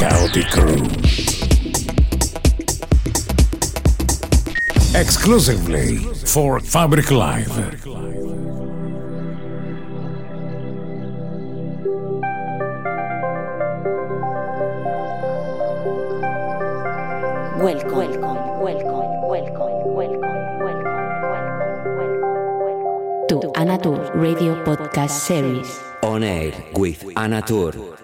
Chaotic Room. Exclusively for Fabric Live. Welcome, welcome, welcome, welcome, welcome, welcome, welcome, to Anatur Radio Podcast Series. On air with Anatur.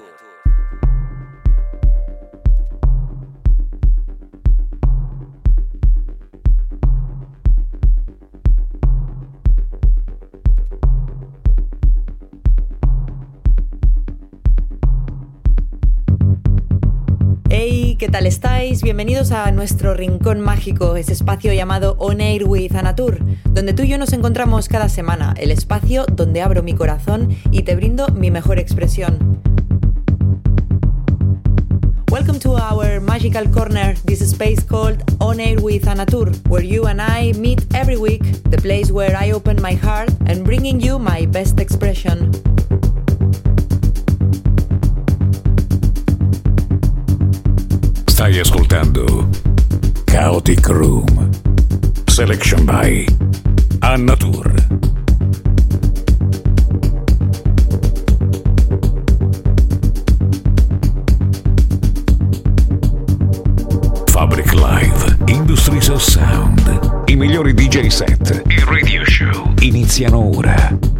Bienvenidos a nuestro rincón mágico, ese espacio llamado On Air with Anatur, donde tú y yo nos encontramos cada semana, el espacio donde abro mi corazón y te brindo mi mejor expresión. Welcome to our magical corner, this space called On Air with Anatur, where you and I meet every week, the place where I open my heart and bringing you my best expression. Stai ascoltando Chaotic Room. Selection by Annatur. Fabric Live, Industries of Sound. I migliori DJ set e radio show iniziano ora.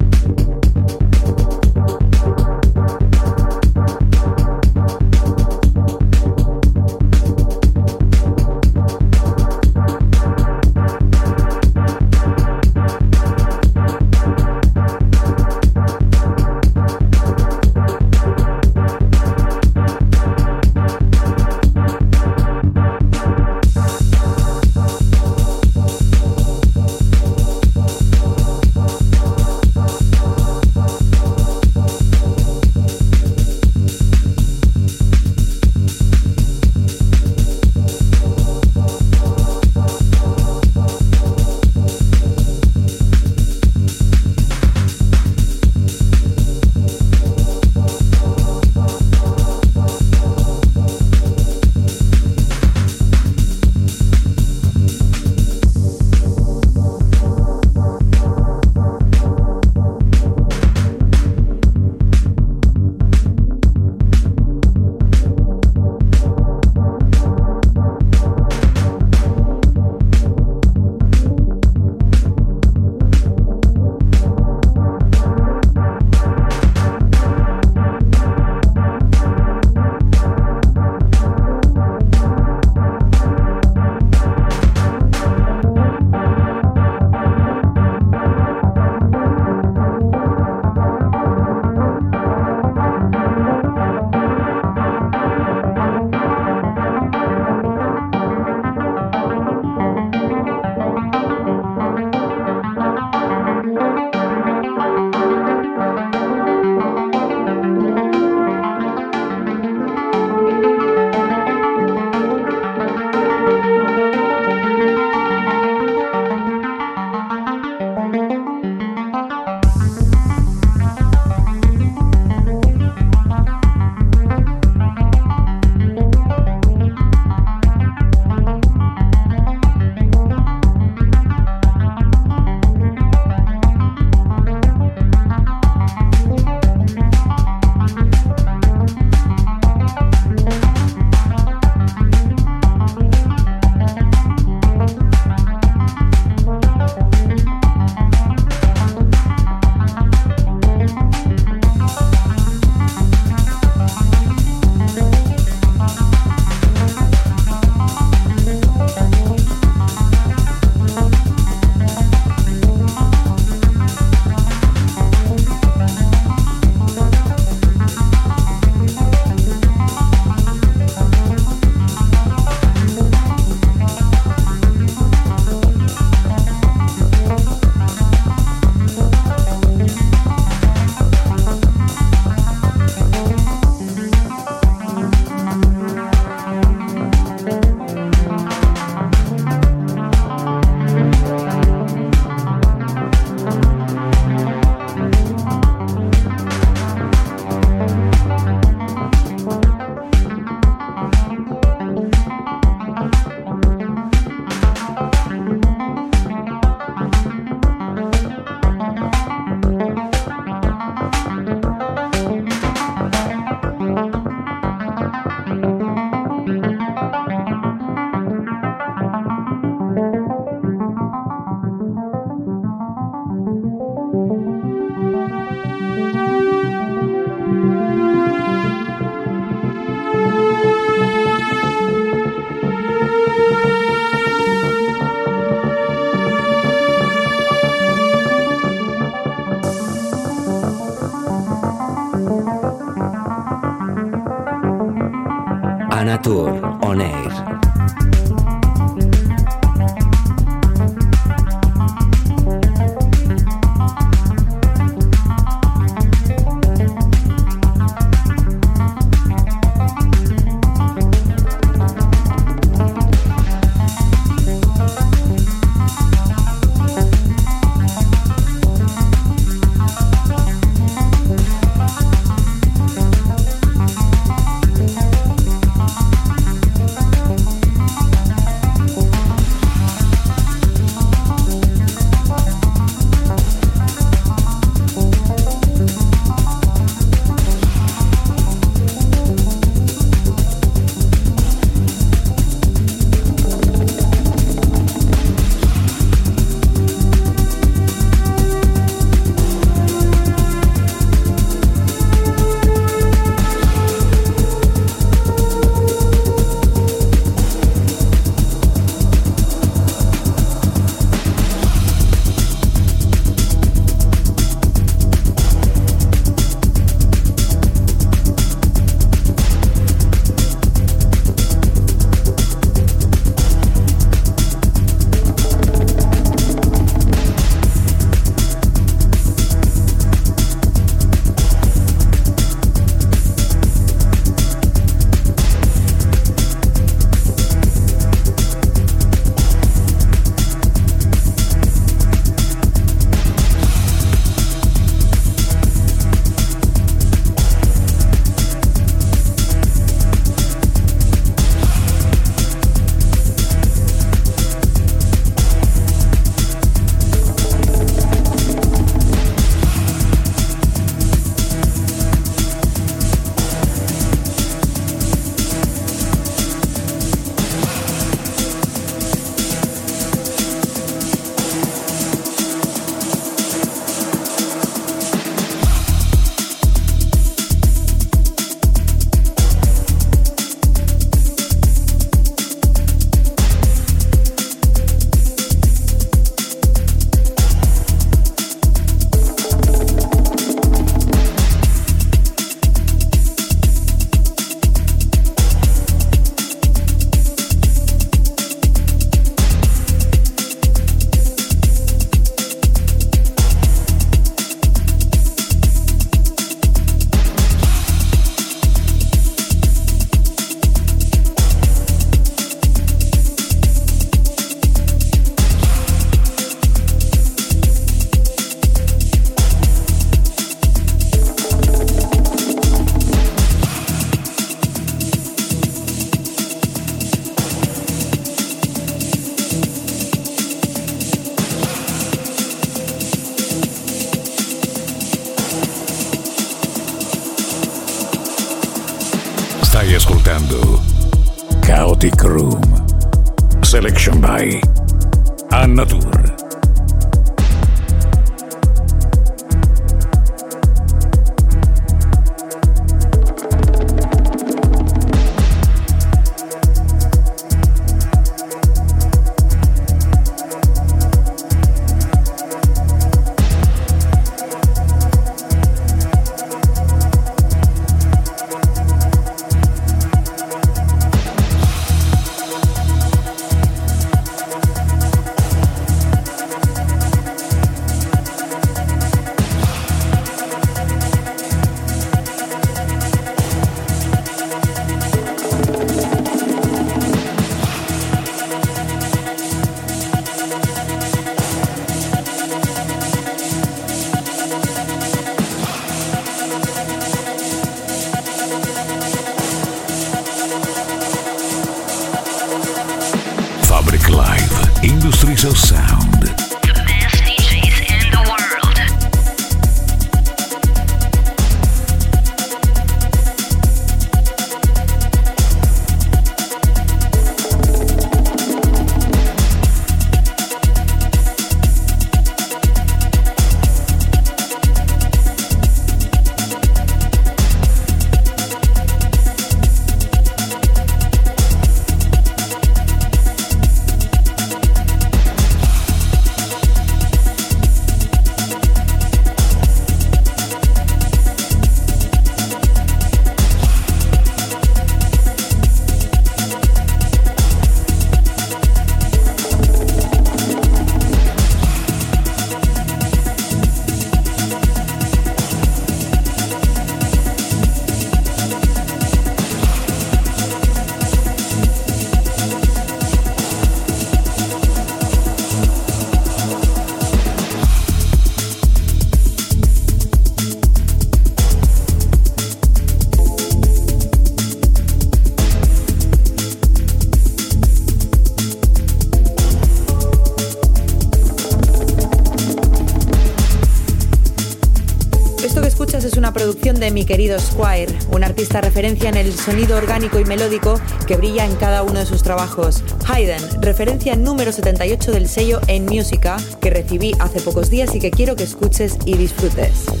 Mi querido Squire, un artista referencia en el sonido orgánico y melódico que brilla en cada uno de sus trabajos. Hayden, referencia número 78 del sello En Música, que recibí hace pocos días y que quiero que escuches y disfrutes.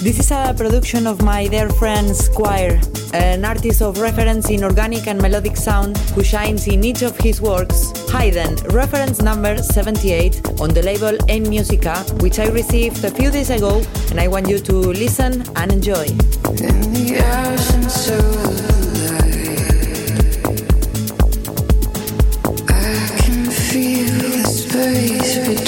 This is a production of my dear friend Squire, an artist of reference in organic and melodic sound who shines in each of his works. Haydn, reference number 78 on the label N Musica, which I received a few days ago, and I want you to listen and enjoy. space between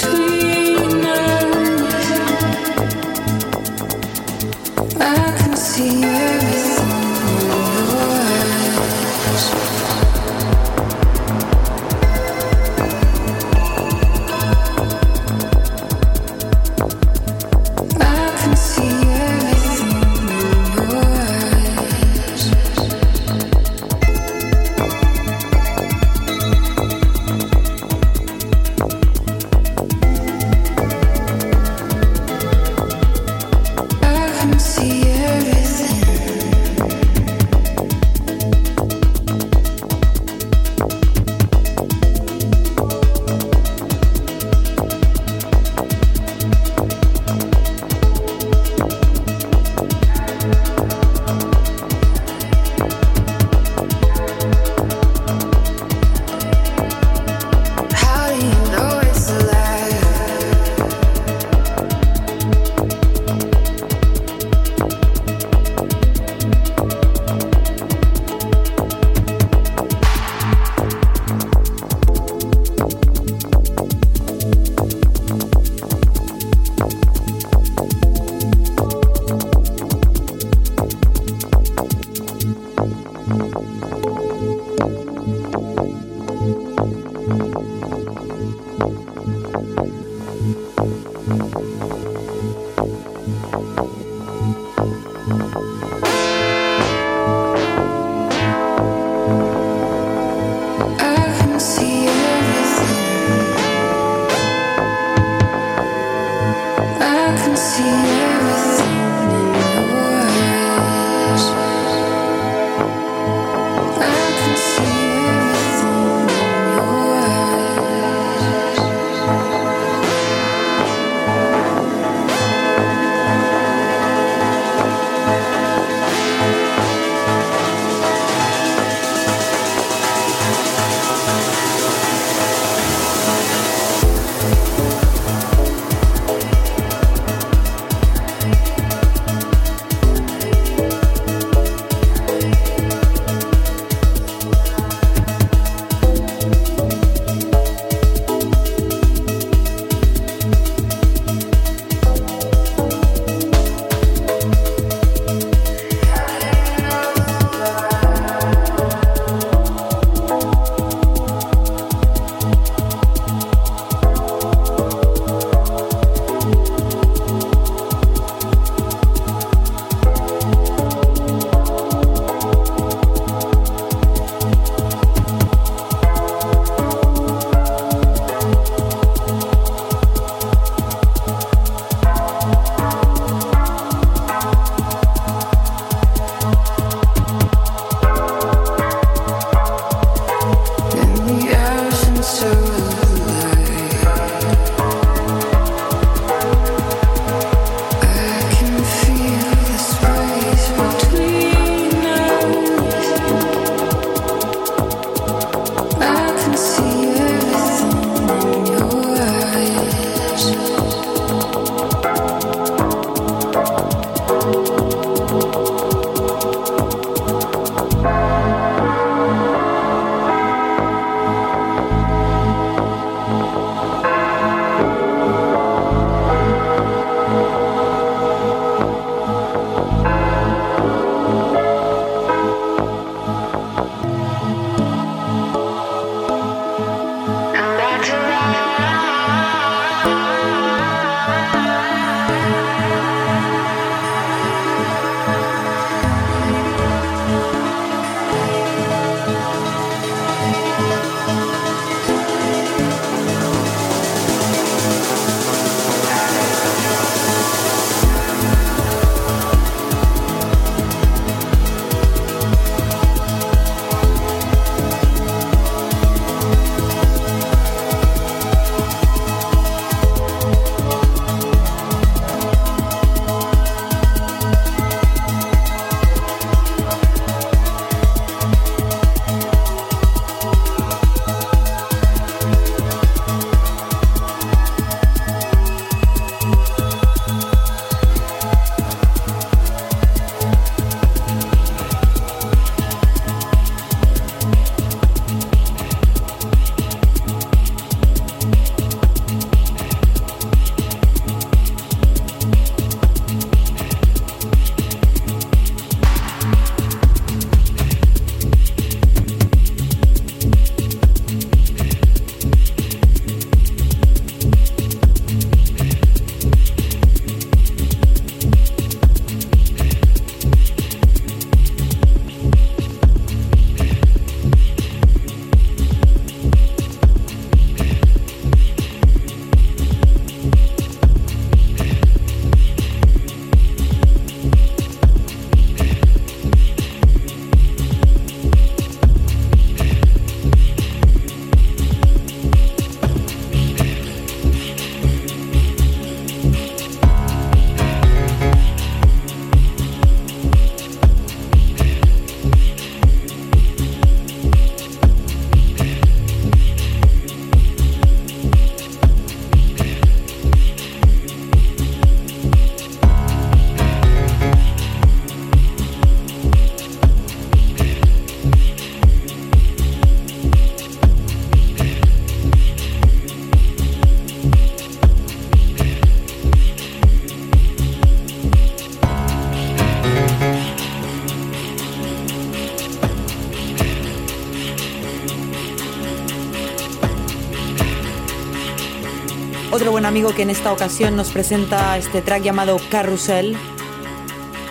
Otro buen amigo que en esta ocasión nos presenta este track llamado Carrusel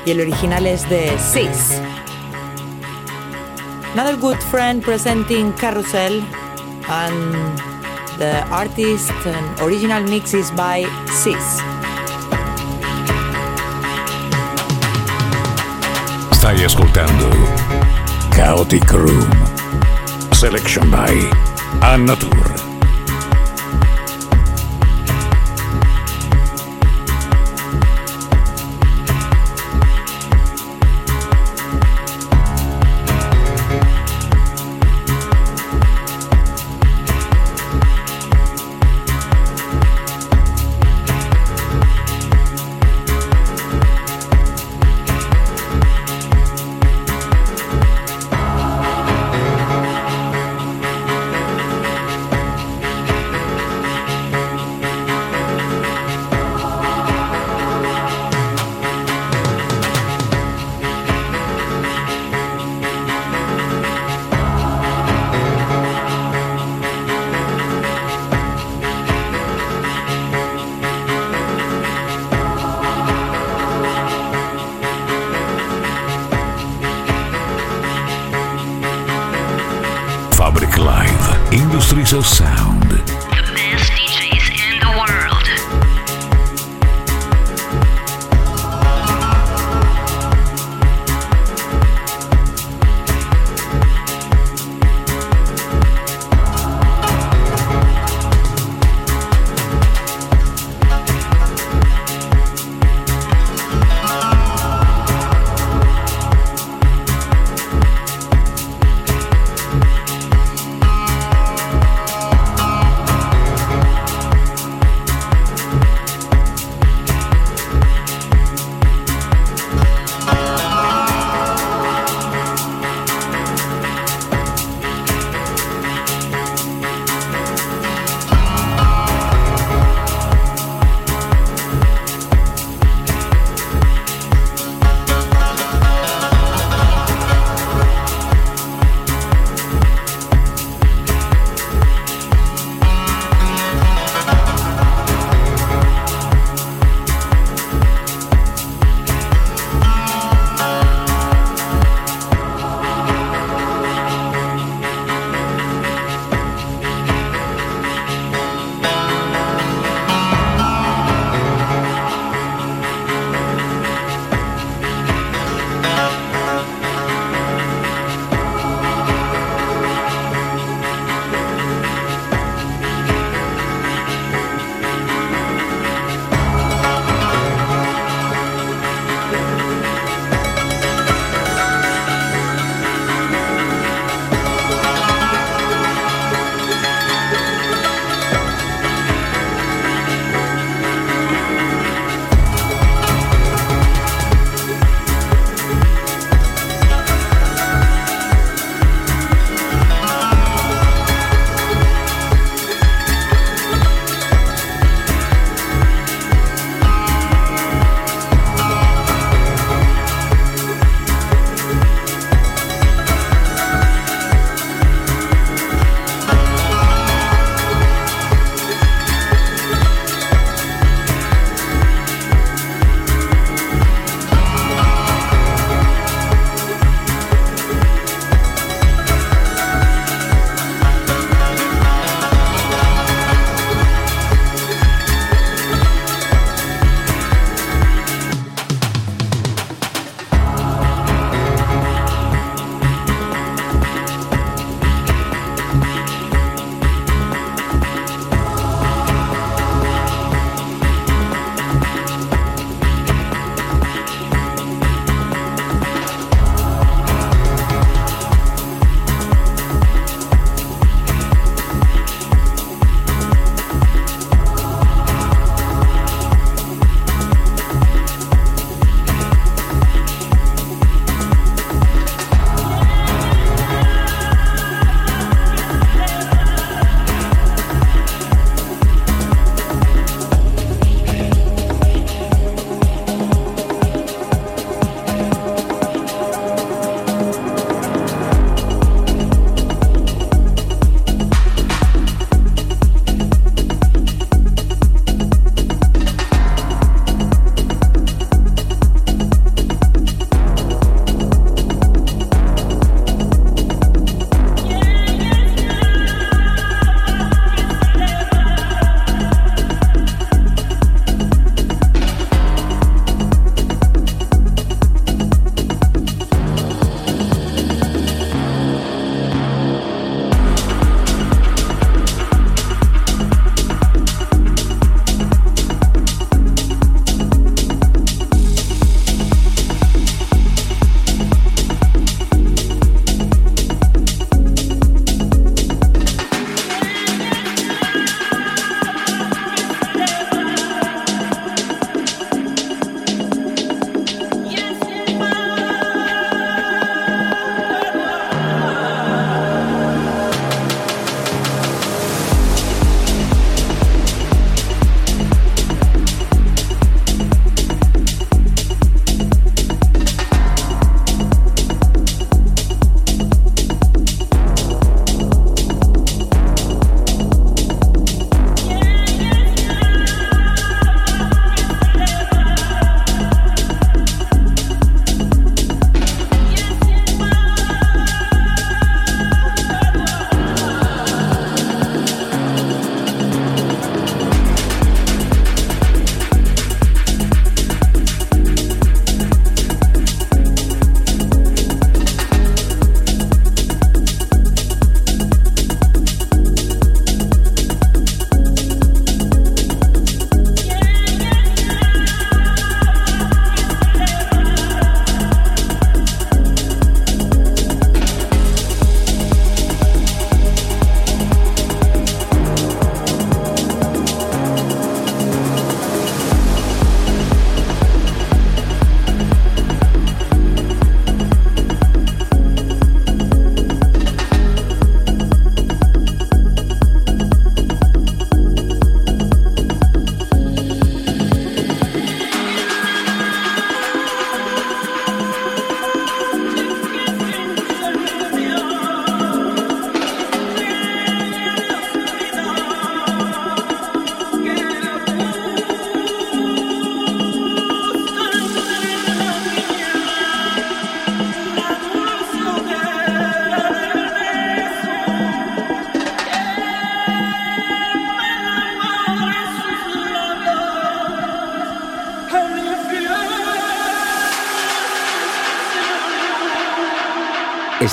y el original es de Sis. Another good friend presenting Carrusel and the artist and original mix is by Sis. Stai ascoltando Chaotic Room. Selection by Anna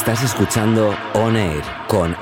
Estás escuchando On Air con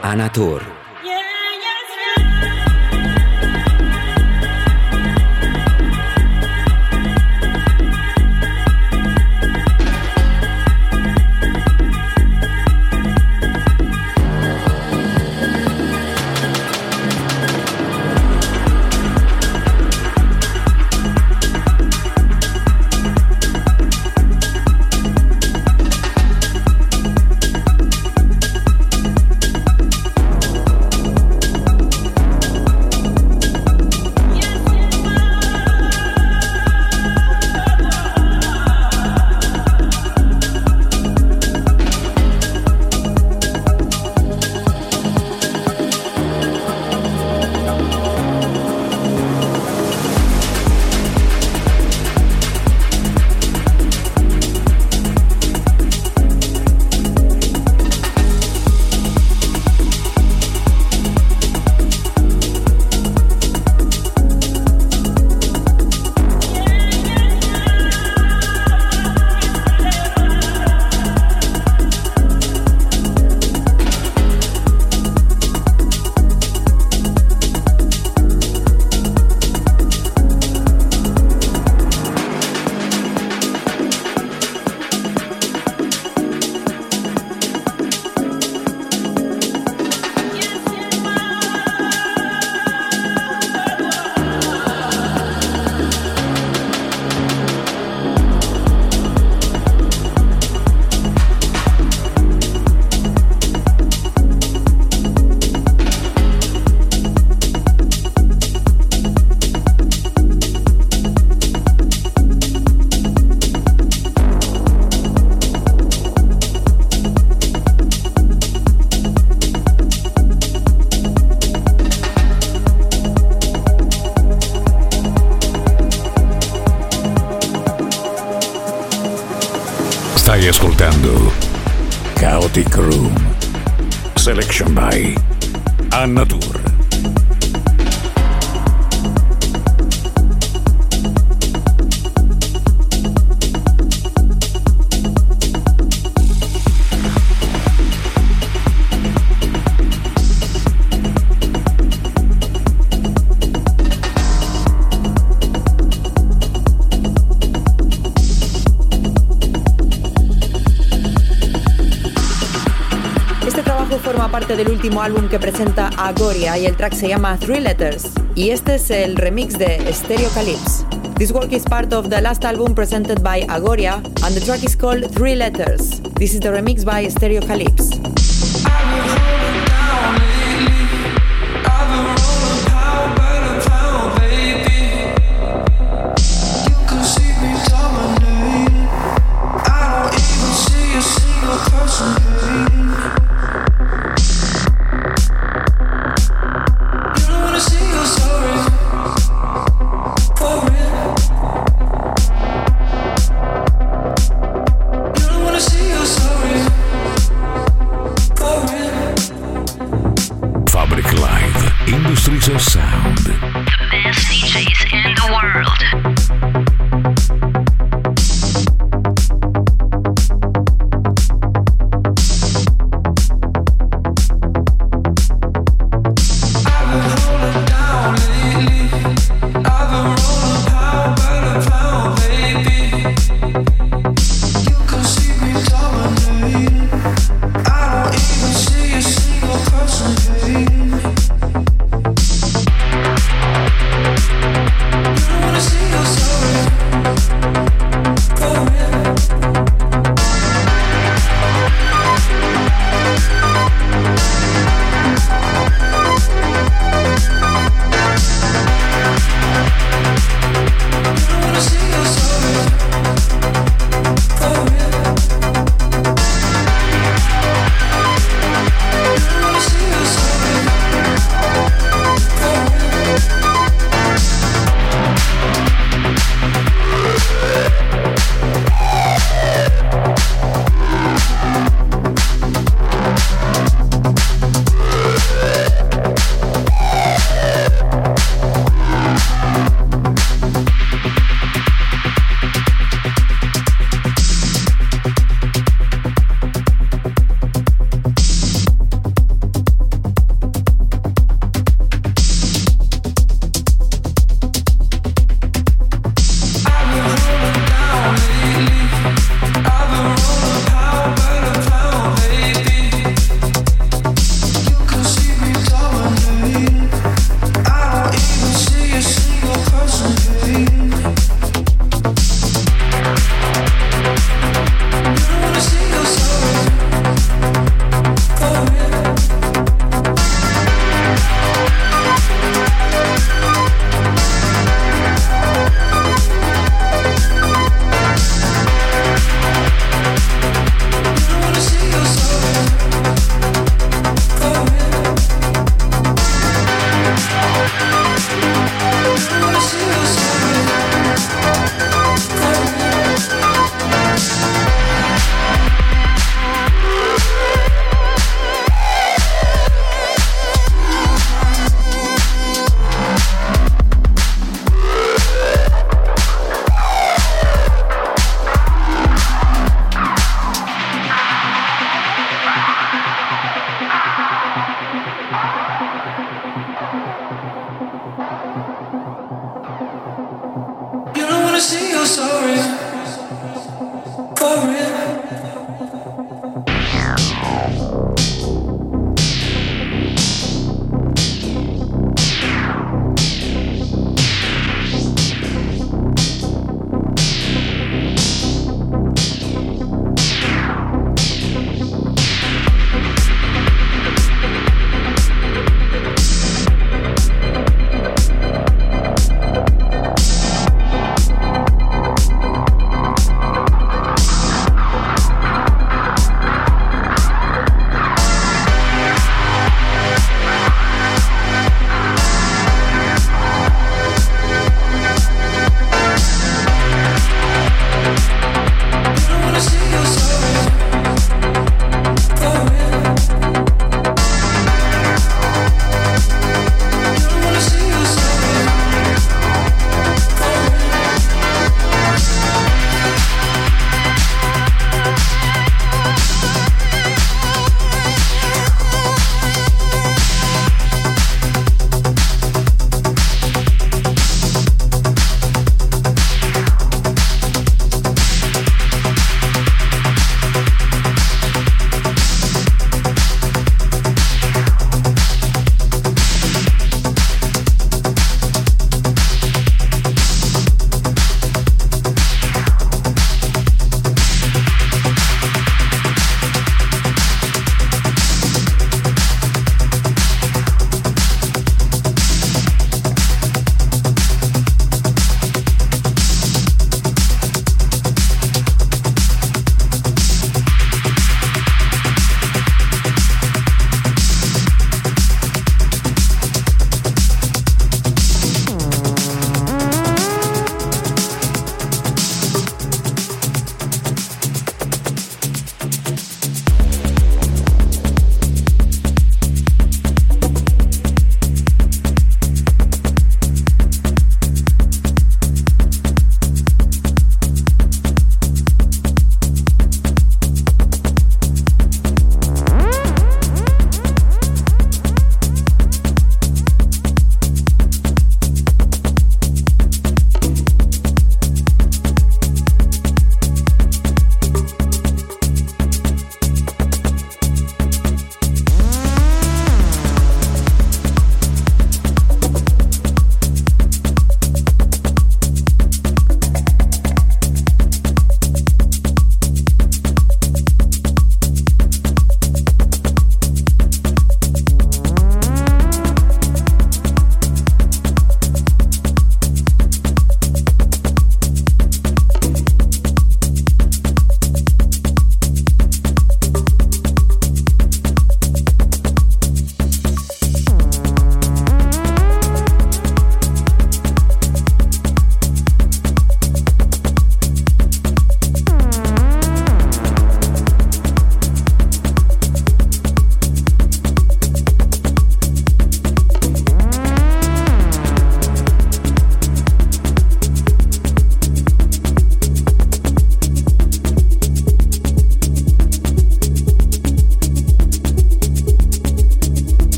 Anatur. del último álbum que presenta Agoria y el track se llama Three Letters. Y este es el remix de Stereocalypse. This work is part of the last album presented by Agoria and the track is called Three Letters. This is the remix by Stereocalypse.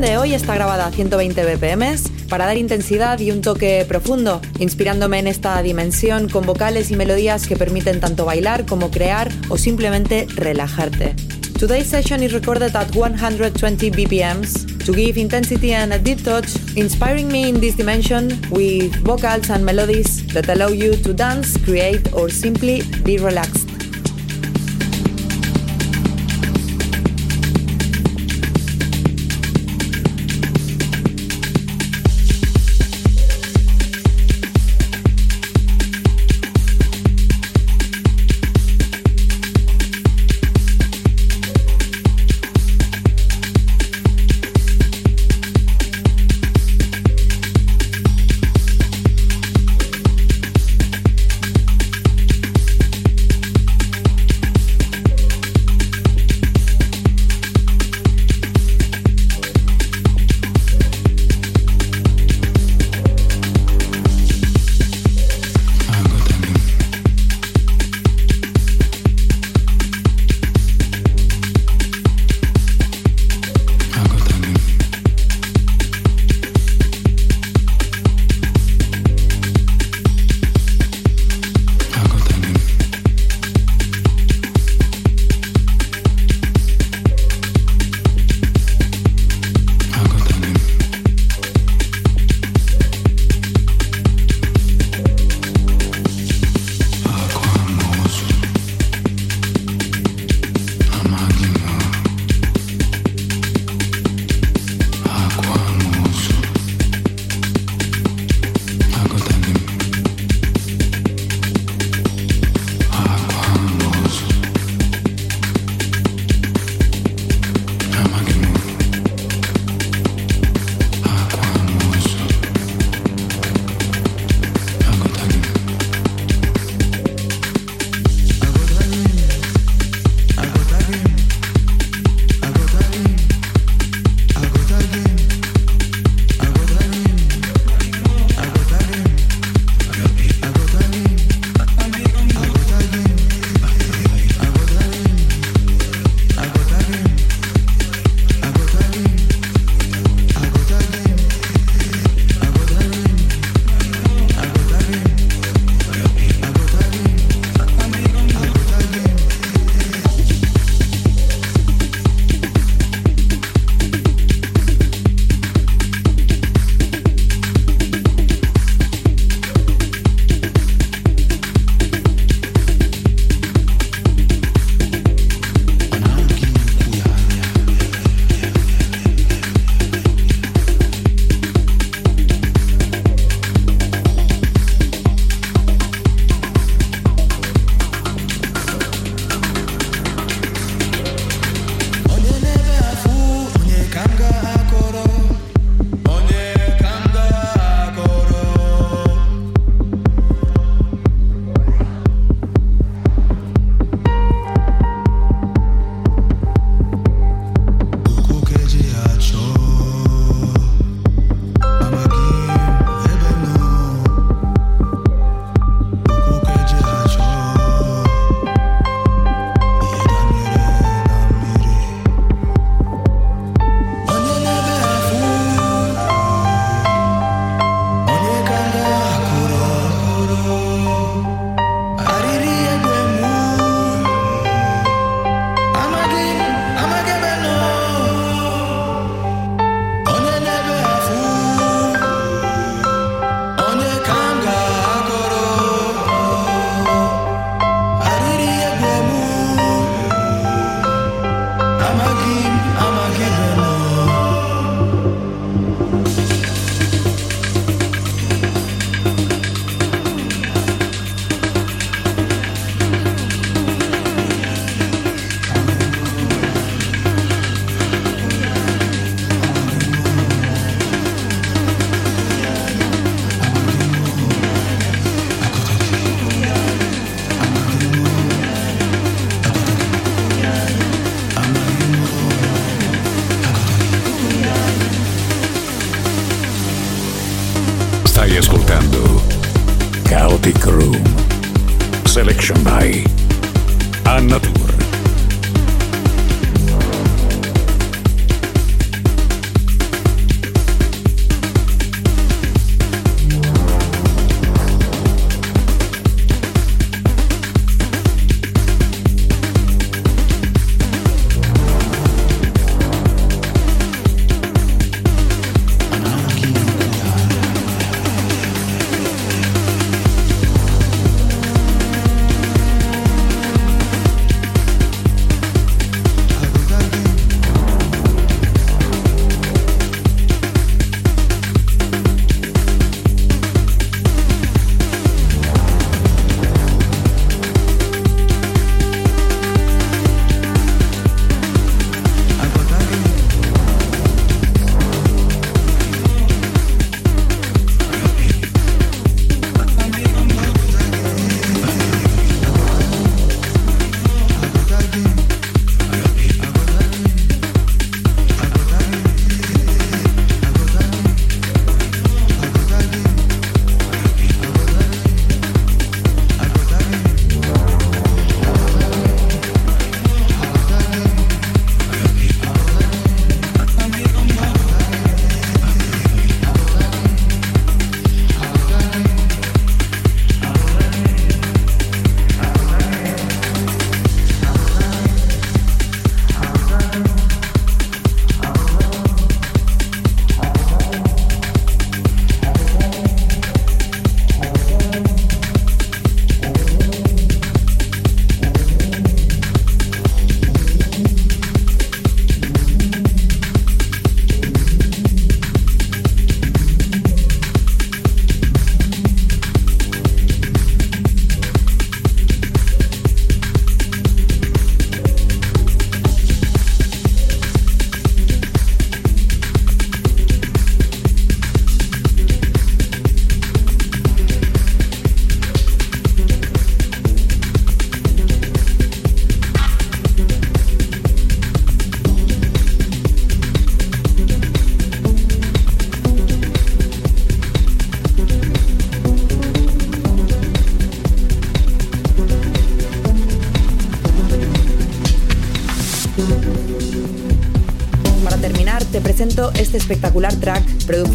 De hoy está grabada a 120 BPM para dar intensidad y un toque profundo, inspirándome en esta dimensión con vocales y melodías que permiten tanto bailar como crear o simplemente relajarte. Today's session is recorded at 120 BPMs to give intensity and a deep touch, inspiring me in this dimension with vocals and melodies that allow you to dance, create, or simply be relaxed.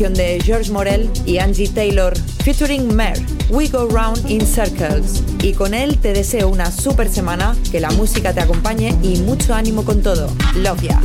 De George Morel y Angie Taylor, featuring Mer, We Go Round in Circles. Y con él te deseo una super semana, que la música te acompañe y mucho ánimo con todo. Love ya.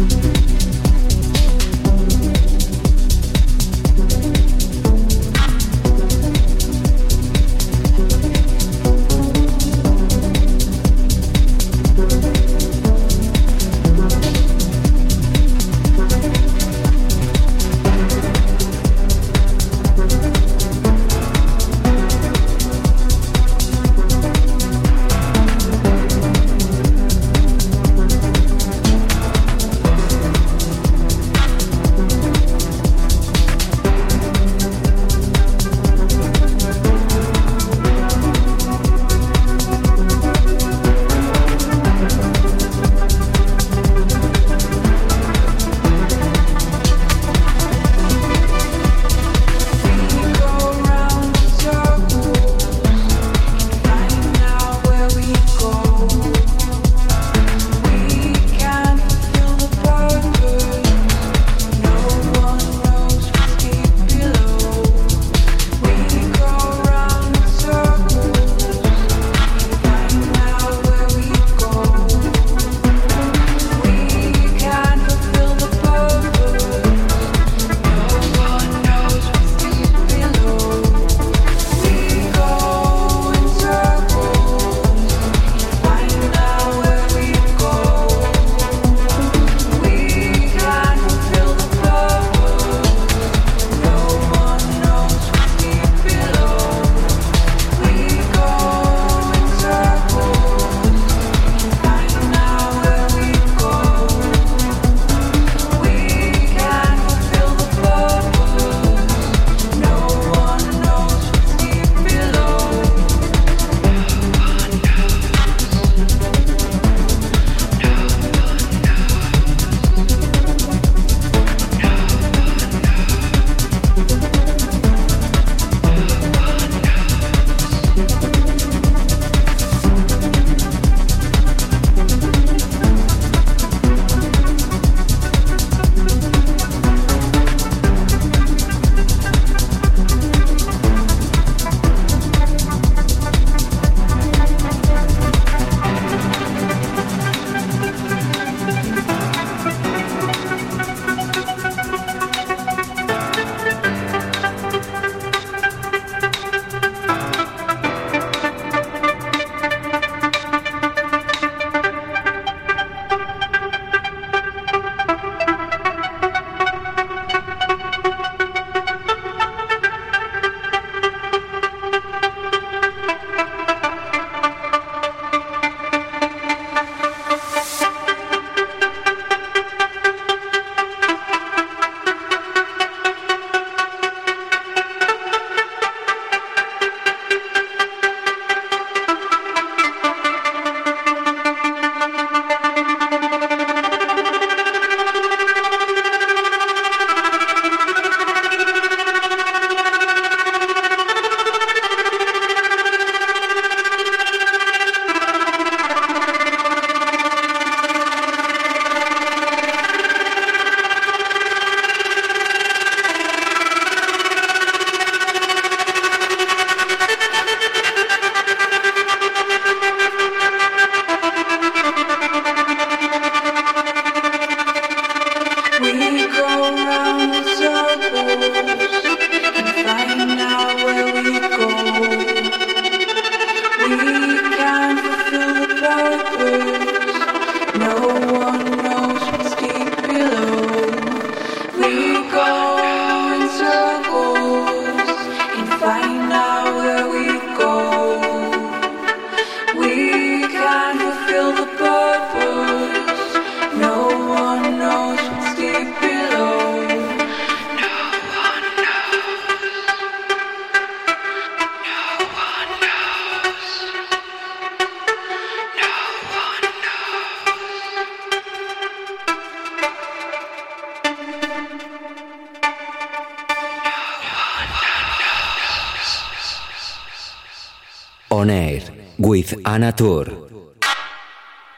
With Anatur.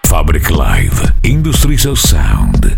Fabric Live, Industries of Sound.